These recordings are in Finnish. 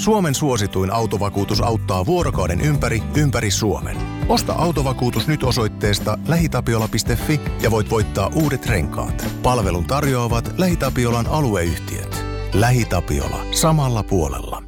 Suomen suosituin autovakuutus auttaa vuorokauden ympäri, ympäri Suomen. Osta autovakuutus nyt osoitteesta lähitapiola.fi ja voit voittaa uudet renkaat. Palvelun tarjoavat LähiTapiolan alueyhtiöt. LähiTapiola. Samalla puolella.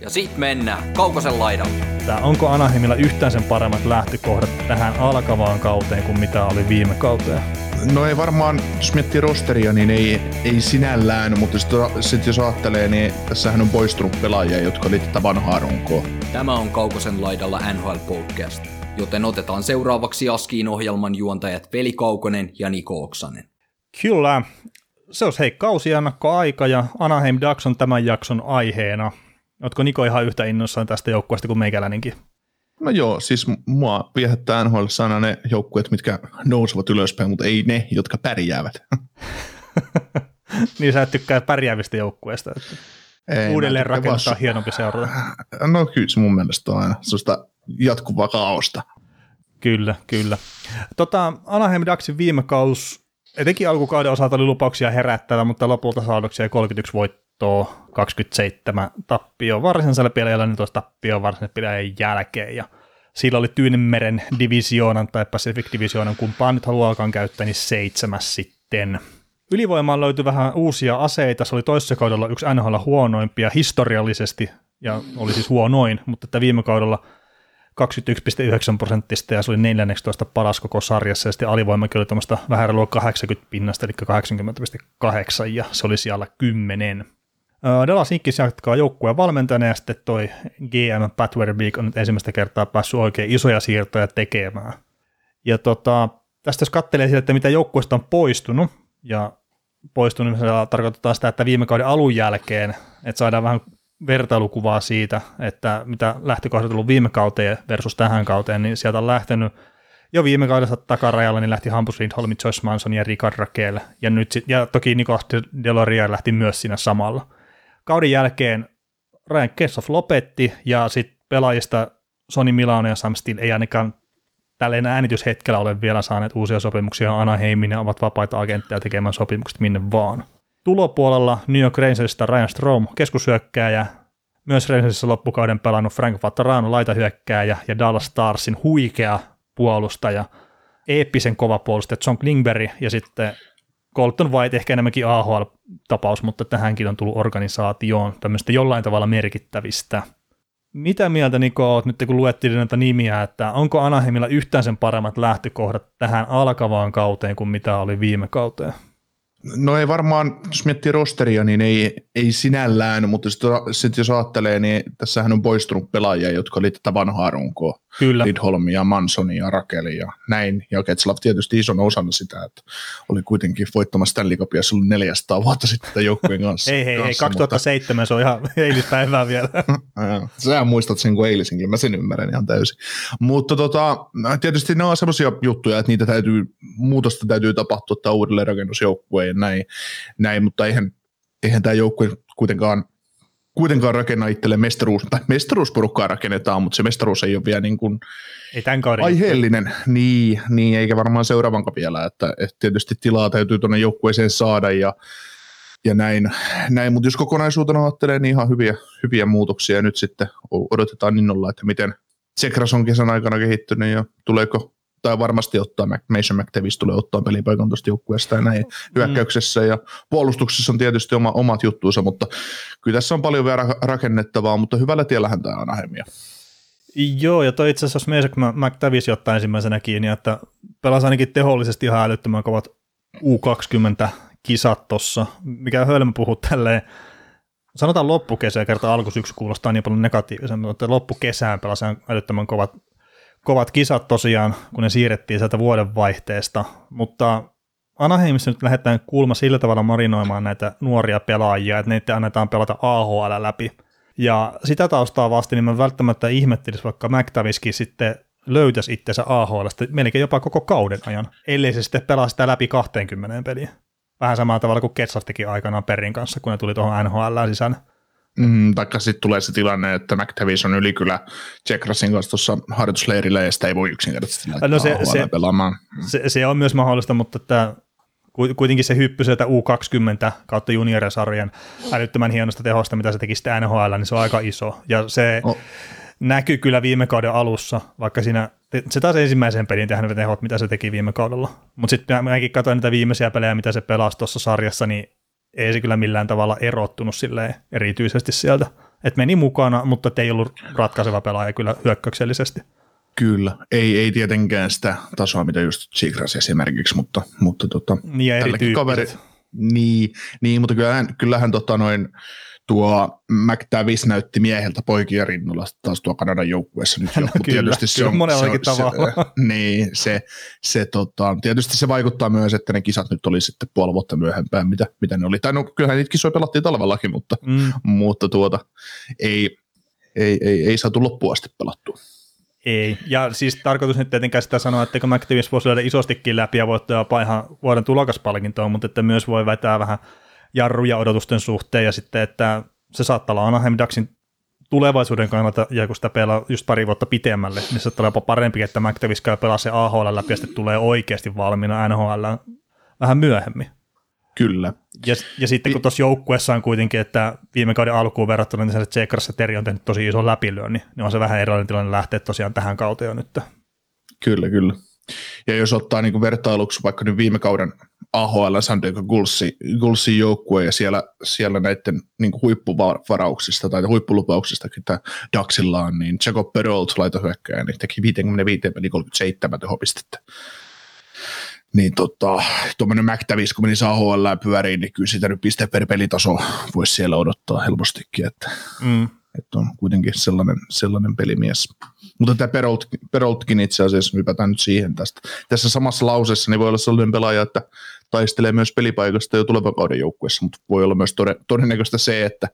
Ja sit mennään Kaukosen laidalle. Tää, onko Anaheimilla yhtään sen paremmat lähtökohdat tähän alkavaan kauteen kuin mitä oli viime kauteen? No ei varmaan, jos miettii rosteria, niin ei, ei sinällään, mutta sitten sit jos ajattelee, niin tässähän on poistunut pelaajia, jotka oli tätä vanhaa runkoa. Tämä on Kaukosen laidalla NHL Podcast, joten otetaan seuraavaksi Askiin ohjelman juontajat Veli Kaukonen ja Niko Oksanen. Kyllä, se olisi hei kausiannakko-aika ja Anaheim Ducks on tämän jakson aiheena. Oletko Niko ihan yhtä innoissaan tästä joukkueesta kuin meikäläinenkin? No joo, siis mua viehättää NHL aina ne joukkueet, mitkä nousevat ylöspäin, mutta ei ne, jotka pärjäävät. niin sä et tykkää pärjäävistä joukkueista. Ei, uudelleen rakentaa vas... hienompi seurata. No kyllä se mun mielestä on aina sellaista jatkuvaa kaosta. Kyllä, kyllä. Tota, Anaheim Ducksin viime kaus, etenkin alkukauden osalta oli lupauksia herättävä, mutta lopulta saadoksia 31 voittoa, 27 tappio varsinaisella peleillä, 14 tappio varsinaisella peleillä jälkeen. Ja sillä oli Tyynenmeren divisioonan tai Pacific divisioonan, kumpaan nyt haluaakaan käyttää, niin seitsemäs sitten. Ylivoimaan löytyi vähän uusia aseita, se oli toisessa kaudella yksi NHL huonoimpia historiallisesti, ja oli siis huonoin, mutta että viime kaudella 21,9 prosenttista ja se oli 14 paras koko sarjassa ja sitten alivoimakin oli tämmöistä vähän 80 pinnasta eli 80,8 ja se oli siellä 10. Dallas Inkis jatkaa joukkueen valmentajana ja sitten toi GM Pat on nyt ensimmäistä kertaa päässyt oikein isoja siirtoja tekemään. Ja tota, tästä jos katselee sitä, että mitä joukkueesta on poistunut, ja poistunut tarkoittaa sitä, että viime kauden alun jälkeen, että saadaan vähän vertailukuvaa siitä, että mitä lähtökohdat on ollut viime kauteen versus tähän kauteen, niin sieltä on lähtenyt jo viime kaudessa takarajalla niin lähti Hampus Lindholm, Josh Manson ja Ricard Raquel, ja, nyt sit, ja toki Nikos Deloria lähti myös siinä samalla. Kauden jälkeen Ryan Kessoff lopetti, ja sitten pelaajista Sony Milano ja Sam Steele ei ainakaan tälleen äänityshetkellä ole vielä saaneet uusia sopimuksia. Anaheimin ja ovat vapaita agentteja tekemään sopimukset minne vaan. Tulopuolella New York Rangersista Ryan Strom, keskushyökkääjä, myös Rangersissa loppukauden pelannut Frank Vatarano, laitahyökkääjä ja Dallas Starsin huikea puolustaja, eeppisen kova puolustaja John Klingberg ja sitten Colton White ehkä enemmänkin AHL-tapaus, mutta tähänkin on tullut organisaatioon tämmöistä jollain tavalla merkittävistä. Mitä mieltä Niko oot nyt kun luettiin näitä nimiä, että onko Anaheimilla yhtään sen paremmat lähtökohdat tähän alkavaan kauteen kuin mitä oli viime kauteen? No ei varmaan, jos miettii rosteria, niin ei, ei sinällään, mutta sitten sit jos ajattelee, niin tässähän on poistunut pelaajia, jotka oli tätä vanhaa runkoa. Kyllä. Ja Rakeli ja näin. Ja Ketslav tietysti ison osana sitä, että oli kuitenkin voittamassa Stanley Cupia silloin 400 vuotta sitten tämän joukkueen kanssa. hei, hei, hei, 2007 mutta... se on ihan eilispäivää vielä. Sä muistat sen kuin eilisinkin, mä sen ymmärrän ihan täysin. Mutta tota, tietysti ne on sellaisia juttuja, että niitä täytyy, muutosta täytyy tapahtua tämä uudelleen rakennusjoukkueen ja näin, näin mutta eihän, eihän tämä joukkue kuitenkaan kuitenkaan rakenna itselleen mestaruus, tai mestaruusporukkaa rakennetaan, mutta se mestaruus ei ole vielä niin kuin ei tämän kauden aiheellinen, niin, niin, eikä varmaan seuraavan vielä, että, että tietysti tilaa täytyy tuonne joukkueeseen saada ja, ja näin, näin. mutta jos kokonaisuutena ajattelee, niin ihan hyviä, hyviä muutoksia ja nyt sitten odotetaan innolla, että miten Tsekras on kesän aikana kehittynyt ja tuleeko tai varmasti ottaa, Mason McTavish tulee ottaa pelipaikan tuosta joukkueesta ja näin hyökkäyksessä ja puolustuksessa on tietysti oma, omat juttuunsa, mutta kyllä tässä on paljon vielä rakennettavaa, mutta hyvällä tiellähän tämä on ahemia. Joo, ja toi itse asiassa, jos McTavish ottaa ensimmäisenä kiinni, että pelasi ainakin tehollisesti ihan älyttömän kovat U20-kisat tuossa, mikä hölmö puhuu tälleen, sanotaan loppukesä kertaa alkusyksy kuulostaa niin paljon negatiivisemmin, mutta loppukesään pelasi älyttömän kovat kovat kisat tosiaan, kun ne siirrettiin sieltä vuodenvaihteesta, mutta Anaheimissa nyt lähdetään kulma sillä tavalla marinoimaan näitä nuoria pelaajia, että neitä annetaan pelata AHL läpi. Ja sitä taustaa vasti, niin mä välttämättä ihmettelisi, vaikka McTaviskin sitten löytäisi itsensä AHL melkein jopa koko kauden ajan, ellei se sitten pelaa sitä läpi 20 peliä. Vähän samalla tavalla kuin Ketsas teki aikanaan Perin kanssa, kun ne tuli tuohon NHL sisään. Mm, taikka sitten tulee se tilanne, että McTavish on ylikylä Rasin kanssa tuossa harjoitusleirillä ja sitä ei voi yksinkertaisesti laittaa no se, se, pelaamaan. Se, se, on myös mahdollista, mutta että kuitenkin se hyppy sieltä U20 kautta juniorisarjan älyttömän hienosta tehosta, mitä se teki sitä NHL, niin se on aika iso. Ja se oh. näkyy kyllä viime kauden alussa, vaikka siinä, se taas ensimmäisen pelin tehnyt tehot, mitä se teki viime kaudella. Mutta sitten mäkin katsoin niitä viimeisiä pelejä, mitä se pelasi tuossa sarjassa, niin ei se kyllä millään tavalla erottunut silleen erityisesti sieltä. Et meni mukana, mutta ei ollut ratkaiseva pelaaja kyllä hyökkäyksellisesti. Kyllä, ei, ei tietenkään sitä tasoa, mitä just Sigras esimerkiksi, mutta, mutta tota, niin ja kaveri, niin, niin, mutta kyllähän, kyllähän tota noin, tuo McTavish näytti mieheltä poikia rinnulla taas tuo Kanadan joukkueessa nyt jo, no, kyllä, tietysti se on, se, tavalla. Se, niin, se, se tota, tietysti se vaikuttaa myös, että ne kisat nyt oli sitten puoli vuotta myöhempään, mitä, mitä ne oli. Tai no, kyllähän niitä kisoja pelattiin talvellakin, mutta, mm. mutta tuota, ei, ei, ei, ei saatu loppuun asti pelattua. Ei, ja siis tarkoitus nyt tietenkään sitä sanoa, että McTavish voisi löydä isostikin läpi ja voittaa ihan vuoden tulokaspalkintoon, mutta että myös voi vetää vähän jarruja odotusten suhteen ja sitten, että se saattaa olla Anaheim Ducksin tulevaisuuden kannalta, ja kun sitä pelaa just pari vuotta pitemmälle, niin se tulee jopa parempi, että McTavish käy pelaa se AHL läpi ja sitten tulee oikeasti valmiina NHL vähän myöhemmin. Kyllä. Ja, ja sitten kun tuossa joukkueessa on kuitenkin, että viime kauden alkuun verrattuna, niin se Tsekras ja Teri on tehnyt tosi ison läpilyön, niin, niin on se vähän erilainen tilanne lähteä tosiaan tähän kauteen nyt. Kyllä, kyllä. Ja jos ottaa niin vertailuksi vaikka nyt viime kauden AHL San Diego Gulsi, Gulsin joukkue ja siellä, siellä näiden niin huippuvarauksista tai huippulupauksista, mitä Daxilla on, niin Jacob Perolt laitohyökkäjä, niin teki 55 peli 37 tehopistettä. Niin tota, tuommoinen McTavish, kun menisi AHL pyöriin, niin kyllä sitä nyt piste per pelitaso voisi siellä odottaa helpostikin, että, mm. että on kuitenkin sellainen, sellainen pelimies. Mutta tämä Perolt, Peroltkin itse asiassa, hypätään nyt siihen tästä. Tässä samassa lauseessa niin voi olla sellainen pelaaja, että taistelee myös pelipaikasta jo tulevan kauden joukkueessa, mutta voi olla myös todennäköistä se, että,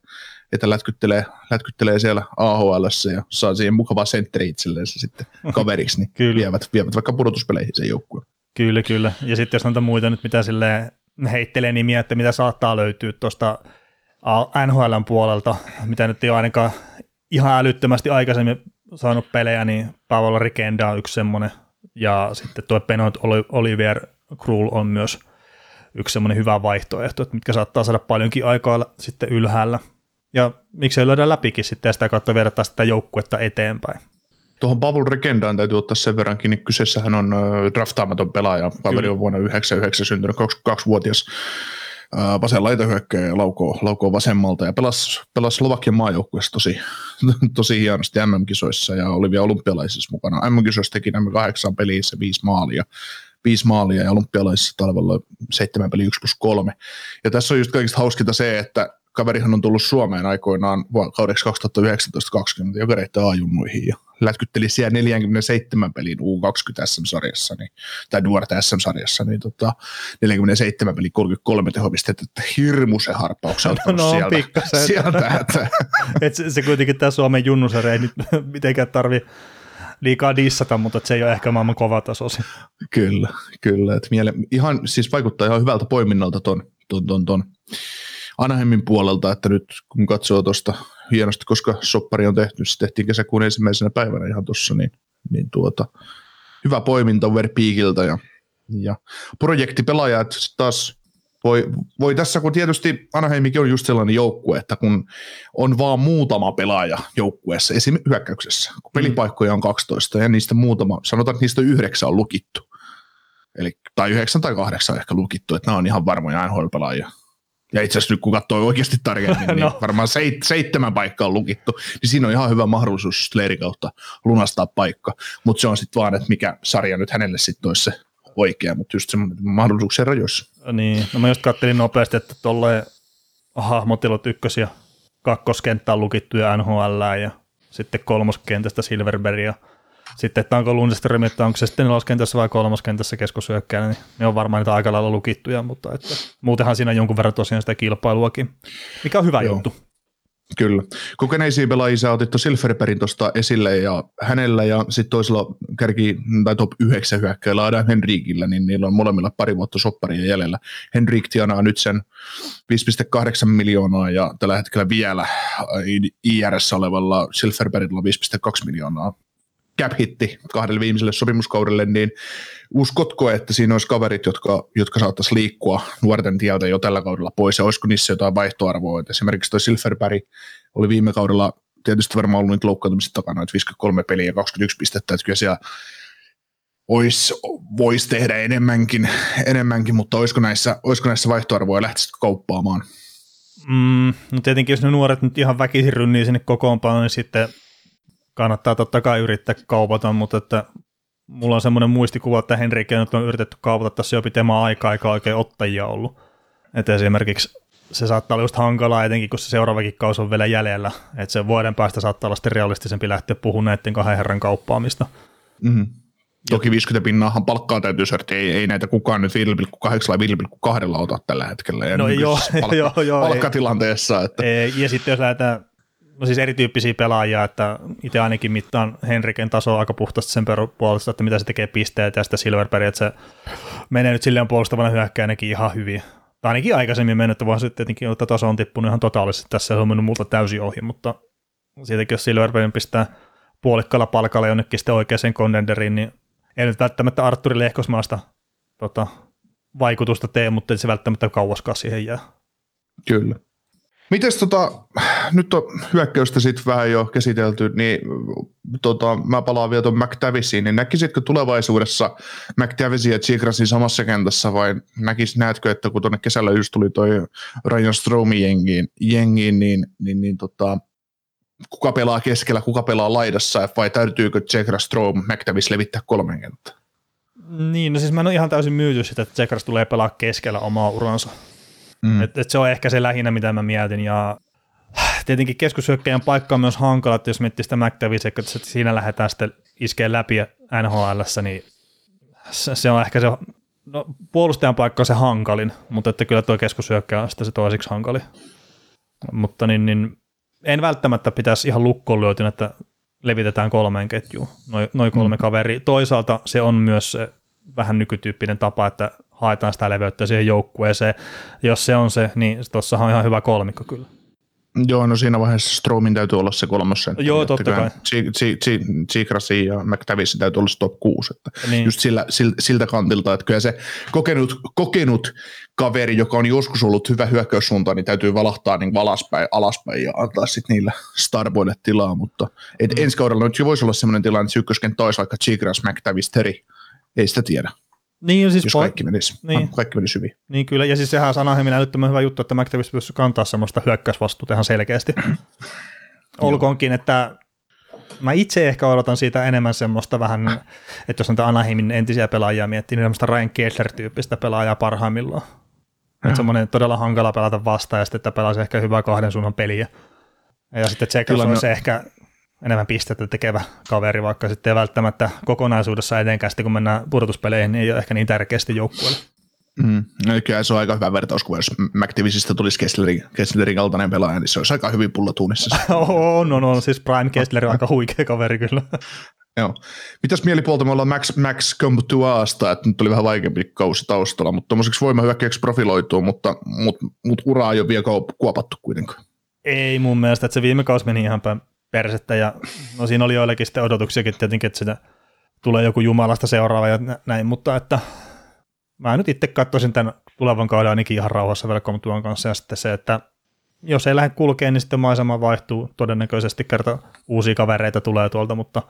että lätkyttelee, lätkyttelee siellä AHL ja saa siihen mukavaa sentteri itselleen sitten kaveriksi, niin vievät, vievät vaikka pudotuspeleihin sen joukkueen. Kyllä, kyllä. Ja sitten jos noita muita nyt, mitä sille heittelee nimiä, että mitä saattaa löytyä tuosta NHLn puolelta, mitä nyt ei ole ainakaan ihan älyttömästi aikaisemmin saanut pelejä, niin Pavel Rikenda on yksi semmoinen, ja sitten tuo Penot Olivier Krul on myös yksi semmoinen hyvä vaihtoehto, että mitkä saattaa saada paljonkin aikaa sitten ylhäällä. Ja miksei löydä läpikin sitten ja sitä kautta vertaa sitä joukkuetta eteenpäin. Tuohon Pavel Regendaan täytyy ottaa sen verrankin, niin kyseessähän on draftaamaton pelaaja. Paveli on vuonna 1999 syntynyt 22-vuotias vasen laitahyökkäjä ja laukoo, laukoo vasemmalta ja pelasi, pelasi Slovakian maajoukkueessa tosi, tosi hienosti MM-kisoissa ja oli vielä olympialaisissa mukana. MM-kisoissa teki nämä kahdeksan pelissä viisi maalia, viisi maalia ja olympialaisissa talvella seitsemän peli 1 plus 3. Ja tässä on just kaikista hauskinta se, että kaverihan on tullut Suomeen aikoinaan kaudeksi 2019-2020, joka reittää A-junnuihin ja lätkytteli siellä 47 pelin U20 SM-sarjassa, niin, tai nuorten SM-sarjassa, niin tota, 47 peli 33 tehopistettä, että hirmu se harppauksen no, no, sieltä, pikkasen. sieltä että. Et se, se, kuitenkin tämä Suomen junnusarja ei nyt mitenkään tarvi liikaa dissata, mutta se ei ole ehkä maailman kova tasosi. Kyllä, kyllä. Et miele, ihan, siis vaikuttaa ihan hyvältä poiminnalta ton, ton, ton, ton Anaheimin puolelta, että nyt kun katsoo tuosta hienosti, koska soppari on tehty, se tehtiin kesäkuun ensimmäisenä päivänä ihan tuossa, niin, niin tuota, hyvä poiminta Verpiikiltä ja, ja projektipelaajat taas voi, voi tässä, kun tietysti Anaheimikin on just sellainen joukkue, että kun on vaan muutama pelaaja joukkueessa, esim. hyökkäyksessä, kun mm. pelipaikkoja on 12 ja niistä muutama, sanotaan, että niistä yhdeksän on lukittu. Eli, tai yhdeksän tai kahdeksan ehkä lukittu, että nämä on ihan varmoja NHL-pelaajia ja itse asiassa nyt kun katsoo oikeasti tarkemmin, niin no. varmaan seit, seitsemän paikkaa on lukittu, niin siinä on ihan hyvä mahdollisuus Leirin kautta lunastaa paikka, mutta se on sitten vaan, että mikä sarja nyt hänelle sitten olisi se oikea, mutta just semmoinen mahdollisuuksien rajoissa. Niin, no mä just kattelin nopeasti, että tuolle hahmotelot ykkös- ja kakkoskenttä on lukittu ja NHL ja sitten kolmoskentästä Silverberg ja sitten, että onko Lundström, että onko se sitten neloskentässä vai kolmoskentässä keskusyökkäjä, niin ne on varmaan niitä aika lailla lukittuja, mutta että muutenhan siinä jonkun verran tosiaan sitä kilpailuakin, mikä on hyvä Joo. juttu. Kyllä. Kokeneisiin pelaajia sä otit Silverbergin tuosta esille ja hänellä ja sitten toisella kärki tai top 9 hyökkäillä Adam Henrikillä, niin niillä on molemmilla pari vuotta sopparia jäljellä. Henrik tienaa nyt sen 5,8 miljoonaa ja tällä hetkellä vielä IRS olevalla Silverbergilla 5,2 miljoonaa cap-hitti kahdelle viimeiselle sopimuskaudelle, niin uskotko, että siinä olisi kaverit, jotka, jotka saattaisi liikkua nuorten tieltä jo tällä kaudella pois, ja olisiko niissä jotain vaihtoarvoa, että esimerkiksi toi Silverberg oli viime kaudella tietysti varmaan ollut nyt loukkaantumista takana, että 53 peliä ja 21 pistettä, että kyllä siellä olisi, voisi tehdä enemmänkin, enemmänkin, mutta olisiko näissä, olisiko näissä vaihtoarvoja lähtisitkö kauppaamaan? Mm, no tietenkin jos ne nuoret nyt ihan väkisin rynnii sinne kokoonpanoon, niin sitten kannattaa totta kai yrittää kaupata, mutta että mulla on semmoinen muistikuva, että Henrique nyt on yritetty kaupata tässä jo pitemmän aikaa, eikä oikein ottajia ollut. Että esimerkiksi se saattaa olla just hankalaa, etenkin kun se seuraavakin kausi on vielä jäljellä, että se vuoden päästä saattaa olla sitten realistisempi lähteä puhumaan näiden kahden herran kauppaamista. Mm-hmm. Toki 50 pinnaahan palkkaa täytyy syödä, ei, ei näitä kukaan nyt 5,8 tai 5,2 ota tällä hetkellä. Ja no joo, palkka, joo, joo, palkkatilanteessa. Että. Ja sitten jos lähdetään, no siis erityyppisiä pelaajia, että itse ainakin mittaan Henriken taso aika puhtaasti sen puolesta, että mitä se tekee pisteet ja sitä Silverberg, että se menee nyt silleen puolustavana hyökkäänäkin ihan hyvin. Tai ainakin aikaisemmin mennyt, vaan sitten tietenkin, että taso on tippunut ihan totaalisesti. Tässä se on mennyt multa täysin ohi, mutta siitäkin jos Silverberg pistää puolikkalla palkalla jonnekin sitten oikeaan kondenderiin, niin ei nyt välttämättä Arturi Lehkosmaasta tota, vaikutusta tee, mutta se välttämättä kauaskaan siihen jää. Kyllä. Mites tota, nyt on hyökkäystä sitten vähän jo käsitelty, niin tota, mä palaan vielä tuon McTavisiin, niin näkisitkö tulevaisuudessa McTavisin ja Chigrasin samassa kentässä vai näkis, näetkö, että kun tuonne kesällä just tuli toi Ryan Stromi jengiin, jengiin niin, niin, niin tota, kuka pelaa keskellä, kuka pelaa laidassa, vai täytyykö Tsekra, Strom, McTavis levittää kolmen kenttää? Niin, no siis mä en ole ihan täysin myyty sitä, että Tsekras tulee pelaa keskellä omaa uransa. Mm. Et, et se on ehkä se lähinnä, mitä mä mietin, ja tietenkin keskushyökkäjän paikka on myös hankala, että jos miettii sitä McTavisia, että siinä lähdetään sitten iskeen läpi nhl niin se, se on ehkä se, no puolustajan paikka on se hankalin, mutta että kyllä tuo keskushyökkäjä on sitten se toisiksi hankali. Mutta niin, niin en välttämättä pitäisi ihan lukkoon lyötyn, että levitetään kolmeen ketjuun, noin noi kolme mm. kaveri. Toisaalta se on myös vähän nykytyyppinen tapa, että haetaan sitä leveyttä siihen joukkueeseen. Jos se on se, niin tuossahan on ihan hyvä kolmikko kyllä. Joo, no siinä vaiheessa Stromin täytyy olla se kolmas Joo, totta kai. Tsikrasi ja McTavisin täytyy olla se top 6. Että niin. Just sillä, siltä kantilta, että kyllä se kokenut, kokenut kaveri, joka on joskus ollut hyvä hyökkäyssuunta, niin täytyy valahtaa niin alaspäin, alaspäin ja antaa sitten niillä starboille tilaa, mutta et mm. ensi kaudella nyt voisi olla sellainen tilanne, että ykköskenttä olisi vaikka Chigras, McTavis, Terry, ei sitä tiedä. Niin, siis jos kaikki menisi, niin. kaikki menisi hyvin. Niin kyllä, ja siis sehän on Sanahemmin älyttömän hyvä juttu, että McTavish pystyy kantaa semmoista hyökkäysvastuuta ihan selkeästi. Olkoonkin, että mä itse ehkä odotan siitä enemmän semmoista vähän, että jos näitä Anaheimin entisiä pelaajia miettii, niin semmoista Ryan Kessler-tyyppistä pelaajaa parhaimmillaan. Että semmoinen todella hankala pelata vastaan ja sitten, että pelaisi ehkä hyvää kahden suunnan peliä. Ja sitten Tsekas olisi ehkä enemmän pistettä tekevä kaveri, vaikka sitten ei välttämättä kokonaisuudessa etenkään sitten, kun mennään pudotuspeleihin, niin ei ole ehkä niin tärkeästi joukkueelle. Mm. Kyllä se on aika hyvä vertauskuva, jos McDivisistä tulisi Kesslerin, Kesslerin kaltainen pelaaja, niin se olisi aika hyvin pullatuunissa. on, on, on, siis Prime Kessler on aika huikea kaveri kyllä. Joo. Mitäs mielipuolta me ollaan Max, Max Comtuasta, että nyt oli vähän vaikeampi kausi taustalla, mutta tuommoiseksi voimahyökkäyksi profiloituu, mutta, mutta, mutta uraa ei ole vielä kuopattu kuitenkaan. Ei mun mielestä, että se viime kausi meni ihan päin persettä ja no siinä oli joillekin sitten odotuksiakin tietenkin, että sitä tulee joku Jumalasta seuraava ja näin, mutta että mä nyt itse katsoisin tämän tulevan kauden ainakin ihan rauhassa Velcom tuon kanssa ja sitten se, että jos ei lähde kulkeen, niin sitten maisema vaihtuu todennäköisesti kerta uusia kavereita tulee tuolta, mutta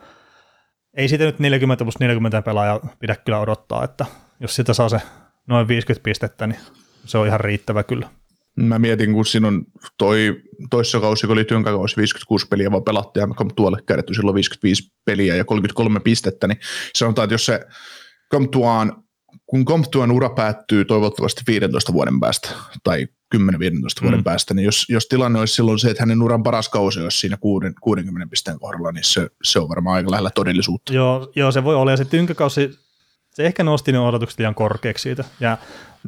ei siitä nyt 40 plus 40 pelaajaa pidä kyllä odottaa, että jos sitä saa se noin 50 pistettä, niin se on ihan riittävä kyllä. Mä mietin, kun siinä on toi toissa kausi, kun oli työnkäkausi 56 peliä, vaan pelattiin ja tuolle kädetty silloin 55 peliä ja 33 pistettä, niin sanotaan, että jos se Comtuaan, kun Comtuaan ura päättyy toivottavasti 15 vuoden päästä tai 10-15 vuoden mm. päästä, niin jos, jos tilanne olisi silloin se, että hänen uran paras kausi olisi siinä 60 pisteen kohdalla, niin se, se on varmaan aika lähellä todellisuutta. Joo, joo se voi olla, ja se tynkäkausi, se ehkä nosti ne odotukset liian korkeaksi siitä, ja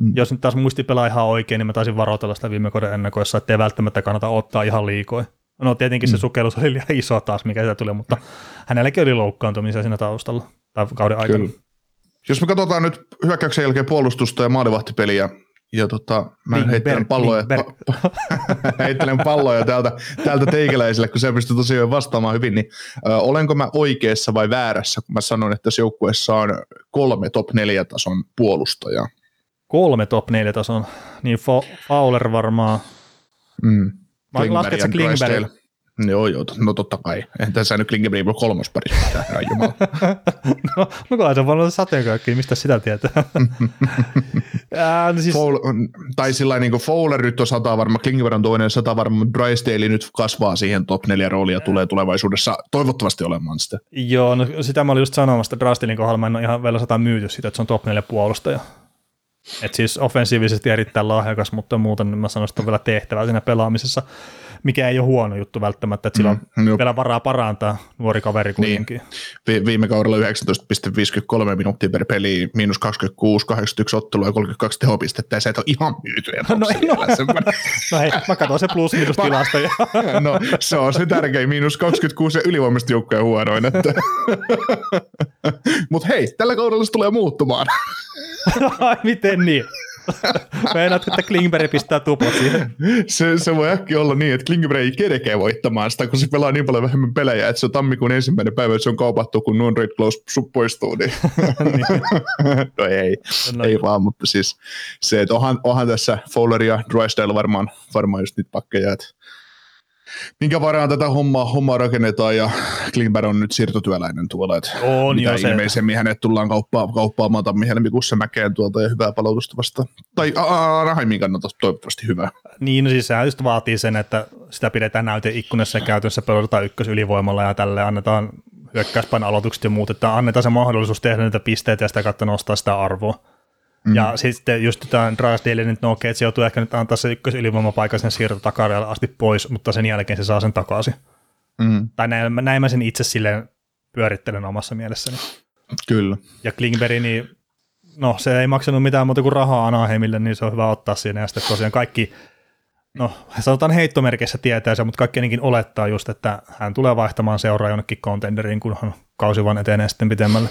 Mm. Jos nyt taas muisti pelaa ihan oikein, niin mä taisin varoitella sitä viime kauden ennakoissa, että ei välttämättä kannata ottaa ihan liikoja. No tietenkin mm. se sukellus oli liian iso taas, mikä sitä tuli, mutta hänelläkin oli loukkaantumisia siinä taustalla tai kauden aikana. Kyllä. Jos me katsotaan nyt hyökkäyksen jälkeen puolustusta ja maalivahtipeliä, ja tota, mä heittelen palloja, Klingberg. pa- heittelen palloja täältä, täältä teikäläisille, kun se pystyy tosiaan vastaamaan hyvin, niin ö, olenko mä oikeassa vai väärässä, kun mä sanon, että tässä joukkueessa on kolme top 4 tason puolustajaa. Kolme top 4 tason, niin Fowler varmaan. Mm. Klingberg Klingberg? Joo, joo, no totta kai. Eihän tässä nyt kolmas parissa mitään, herra jumala. no, no kai se voi olla sateenkaikki, mistä sitä tietää. Ää, no siis, Foul, tai sillä niin kuin Fowler nyt on sata varma, Klingberg on toinen sata varma, Drysdale nyt kasvaa siihen top 4 roolia, tulee tulevaisuudessa toivottavasti olemaan sitä. joo, no sitä mä olin just sanomassa, että Drastilin kohdalla mä en ole ihan vielä sata myyty sitä, että se on top 4 puolustaja. Et siis offensiivisesti erittäin lahjakas, mutta muuten mä sanoisin, että on vielä tehtävää siinä pelaamisessa, mikä ei ole huono juttu välttämättä, että sillä on Mm, vielä varaa parantaa nuori kaveri kuitenkin. Vi- viime kaudella 19,53 minuuttia per peli, miinus 26, 81 ottelua ja 32 tehopistettä, ja sä et ole ihan myyty. No, No, no. No hei, mä katson se plus minus tilasta. Ja... no, se on se tärkein, miinus 26 ja ylivoimaisesti joukkojen huonoin. Että. Mutta hei, tällä kaudella se tulee muuttumaan. Ai miten niin? Meinaat, että Klingberg pistää tupot siihen. se, se voi äkkiä olla niin, että Klingberg ei kerkeä voittamaan sitä, kun se pelaa niin paljon vähemmän pelejä, että se on tammikuun ensimmäinen päivä, että se on kaupattu, kun non red close poistuu. Niin. no ei, No. ei vaan, mutta siis se, että onhan, onhan tässä Fowler ja Drysdale varmaan, varmaan just nyt pakkeja, että minkä varaan tätä hommaa, hommaa rakennetaan ja Klingberg on nyt siirtotyöläinen tuolla, että On mitä jo se. ilmeisemmin hänet tullaan kauppaa, kauppaamaan tammi helmikuussa mäkeen tuolta ja hyvää palautusta vastaan. Tai Anaheimin kannalta toivottavasti hyvää. Niin, no siis sehän just vaatii sen, että sitä pidetään näyteikkunassa ja käytännössä pelotetaan ykkös ylivoimalla ja tälle annetaan hyökkäyspäin aloitukset ja muut, että annetaan se mahdollisuus tehdä niitä pisteitä ja sitä kautta nostaa sitä arvoa. Mm. Ja sitten just tämä Drysdale, nyt no okei, että se joutuu ehkä nyt antaa se ykkös ylivoimapaikan sen siirto takarajalle asti pois, mutta sen jälkeen se saa sen takaisin. Mm, Tai näin, näin mä sen itse silleen pyörittelen omassa mielessäni. kyllä. Ja Klingberg, niin no se ei maksanut mitään muuta kuin rahaa Anaheimille, niin se on hyvä ottaa siinä. Ja sitten tosiaan kaikki, no sanotaan heittomerkeissä tietää se, mutta kaikki ainakin olettaa just, että hän tulee vaihtamaan seuraa jonnekin contenderiin, kunhan kausi vaan etenee sitten pitemmälle.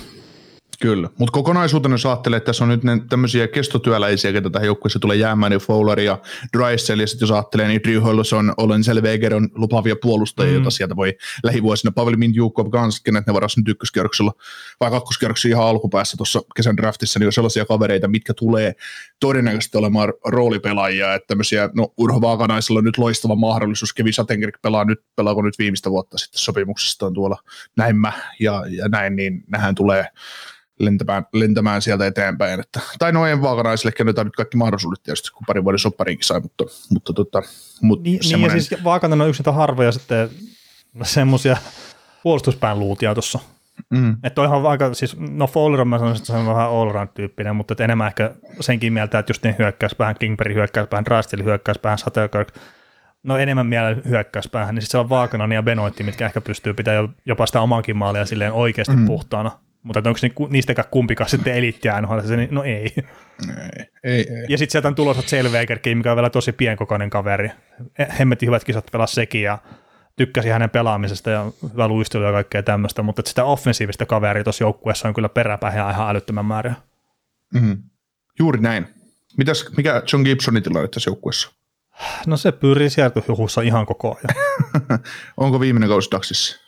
Kyllä, mutta kokonaisuutena jos ajattelee, että tässä on nyt ne tämmöisiä kestotyöläisiä, ketä tähän joukkueeseen tulee jäämään, niin Fowler ja Drysdale, ja sitten jos ajattelee, niin Drew Hollison, Olen Selveger on lupaavia puolustajia, mm. joita sieltä voi lähivuosina, Pavel Mindjukov kans, kenet ne varasi nyt ykköskierroksella vai kakkoskierroksella ihan alkupäässä tuossa kesän draftissa, niin on sellaisia kavereita, mitkä tulee todennäköisesti olemaan roolipelaajia, että tämmöisiä, no Urho Vaakanaisella on nyt loistava mahdollisuus, Kevin Sattenkirk pelaa nyt, pelaako nyt viimeistä vuotta sitten sopimuksestaan tuolla näin mä, ja, ja näin, niin nähän tulee lentämään, lentämään sieltä eteenpäin. Että, tai noin vaakanaisille kennetään nyt kaikki mahdollisuudet tietysti, kun parin vuoden soppariinkin sai, mutta, mutta, tota, mutta Niin, niin ja semmoinen, siis Vaakanen on yksi niitä harvoja sitten semmoisia puolustuspään luutia tuossa. mm, Että on ihan aika, siis no Fowler on mä sanoisin, että se on vähän all-round-tyyppinen, mutta enemmän ehkä senkin mieltä, että just niin hyökkäyspäähän, Klingberg hyökkäyspäähän, Drastil hyökkäyspäähän, Satterkirk, no enemmän mielellä hyökkäyspäähän, niin sitten se on Vaakanen ja Benoitti, mitkä ehkä pystyy pitämään jopa sitä omankin maalia silleen oikeasti mm. puhtaana. Mutta onko ni- niistäkään kumpikaan sitten eliittiä NHL, niin no ei. ei, ei, ei. Ja sitten sieltä on tulossa Selvegerkin, mikä on vielä tosi pienkokoinen kaveri. Hemmetin hyvät kisat pelaa sekin ja tykkäsi hänen pelaamisesta ja hyvä luistelu ja kaikkea tämmöistä, mutta sitä offensiivista kaveria tuossa joukkueessa on kyllä peräpäin ihan älyttömän määrä. Mm, juuri näin. Mitäs, mikä John Gibsonin tilanne tässä joukkueessa? No se pyörii sieltä huhussa ihan koko ajan. Onko viimeinen kausi Daxissa?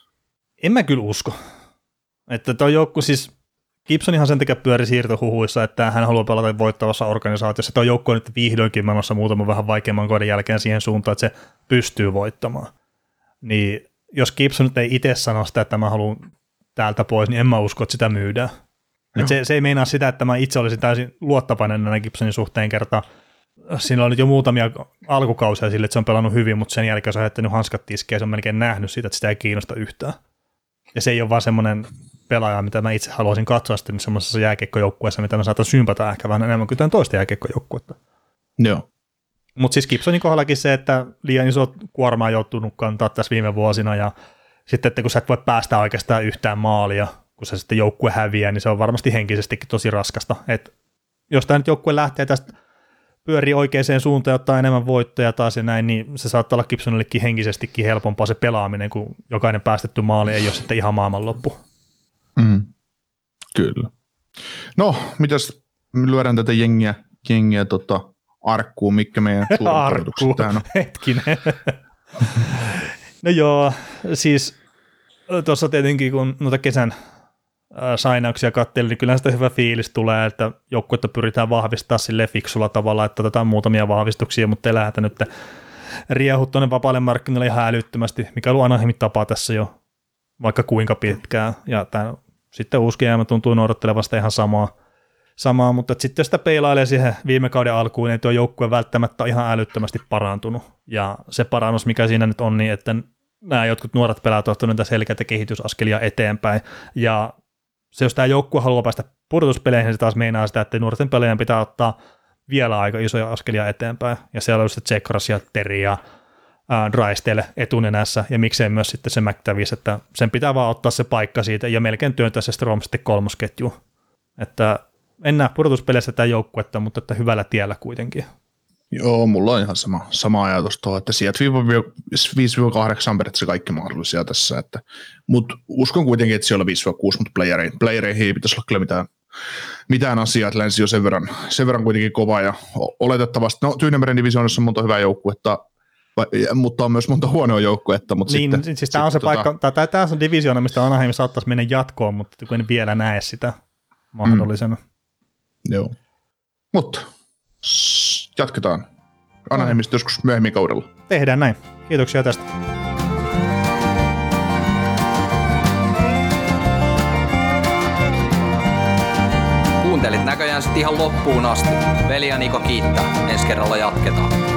en mä kyllä usko. Että tuo joukku siis, Gibson ihan sen takia pyöri siirtohuhuissa, että hän haluaa pelata voittavassa organisaatiossa. Tuo joukko on nyt vihdoinkin menossa muutaman vähän vaikeamman kauden jälkeen siihen suuntaan, että se pystyy voittamaan. Niin jos Gibson nyt ei itse sano sitä, että mä haluan täältä pois, niin en mä usko, että sitä myydään. Et se, se, ei meinaa sitä, että mä itse olisin täysin luottavainen näin Gibsonin suhteen kertaa. Siinä on nyt jo muutamia alkukausia sille, että se on pelannut hyvin, mutta sen jälkeen se on heittänyt hanskat tiskeen ja se on melkein nähnyt sitä, että sitä ei kiinnosta yhtään. Ja se ei ole vaan semmoinen pelaaja, mitä mä itse haluaisin katsoa sitten semmoisessa jääkiekkojoukkueessa, mitä mä saatan sympata ehkä vähän enemmän kuin jotain toista jääkiekkojoukkuetta. Joo. Mutta siis Gibsonin kohdallakin se, että liian iso kuorma on joutunut kantaa tässä viime vuosina ja sitten, että kun sä et voi päästä oikeastaan yhtään maalia, kun se sitten joukkue häviää, niin se on varmasti henkisestikin tosi raskasta. Et jos tämä nyt joukkue lähtee tästä pyörii oikeaan suuntaan ja ottaa enemmän voittoja taas ja näin, niin se saattaa olla Gibsonillekin henkisestikin helpompaa se pelaaminen, kun jokainen päästetty maali ei ole sitten ihan maailmanloppu. Mm. Kyllä. No, mitäs me lyödään tätä jengiä, jengiä tota, arkkuun, mikä meidän Arkku, tähän on. hetkinen. no joo, siis tuossa tietenkin kun noita kesän sainauksia katselin, niin kyllähän sitä hyvä fiilis tulee, että joukkuetta pyritään vahvistaa sille fiksulla tavalla, että otetaan muutamia vahvistuksia, mutta ei lähdetä nyt riehut tuonne vapaalle markkinoille ihan älyttömästi, mikä on aina tapa tässä jo vaikka kuinka pitkään, ja tämä, sitten uusi GM tuntuu noudattelevasta ihan samaa, samaa mutta sitten sitä peilailee siihen viime kauden alkuun, niin tuo joukkue välttämättä on ihan älyttömästi parantunut, ja se parannus, mikä siinä nyt on, niin että nämä jotkut nuoret pelaat ovat niitä selkeitä kehitysaskelia eteenpäin, ja se, jos tämä joukkue haluaa päästä pudotuspeleihin, se taas meinaa sitä, että nuorten pelaajien pitää ottaa vielä aika isoja askelia eteenpäin, ja siellä on just Tsekras ja Teri ja Drysdale etunenässä, ja miksei myös sitten se McTavish, että sen pitää vaan ottaa se paikka siitä, ja melkein työntää se Strom sitten kolmosketju. Että en näe pudotuspeleissä tätä joukkuetta, mutta että hyvällä tiellä kuitenkin. Joo, mulla on ihan sama, sama ajatus tuo, että sieltä 5-8 on periaatteessa kaikki mahdollisia tässä, että, mutta uskon kuitenkin, että siellä on 5-6, mutta playereihin, playereihin ei pitäisi olla kyllä mitään, mitään asiaa, että länsi on sen verran, sen verran kuitenkin kova ja oletettavasti, no Tyynemeren divisioonissa on monta hyvää joukkuetta, mutta on myös monta huonoa joukkuetta. Mutta niin, sitten, siis tämä on se tota... paikka, tai tämä on divisioona, mistä Anaheim saattaisi mennä jatkoon, mutta kun en vielä näe sitä mahdollisena. Mm. Joo. Mutta jatketaan Anaheimista joskus myöhemmin kaudella. Tehdään näin. Kiitoksia tästä. Kuuntelit näköjään sitten ihan loppuun asti. Veli ja Niko kiittää. Ensi kerralla jatketaan.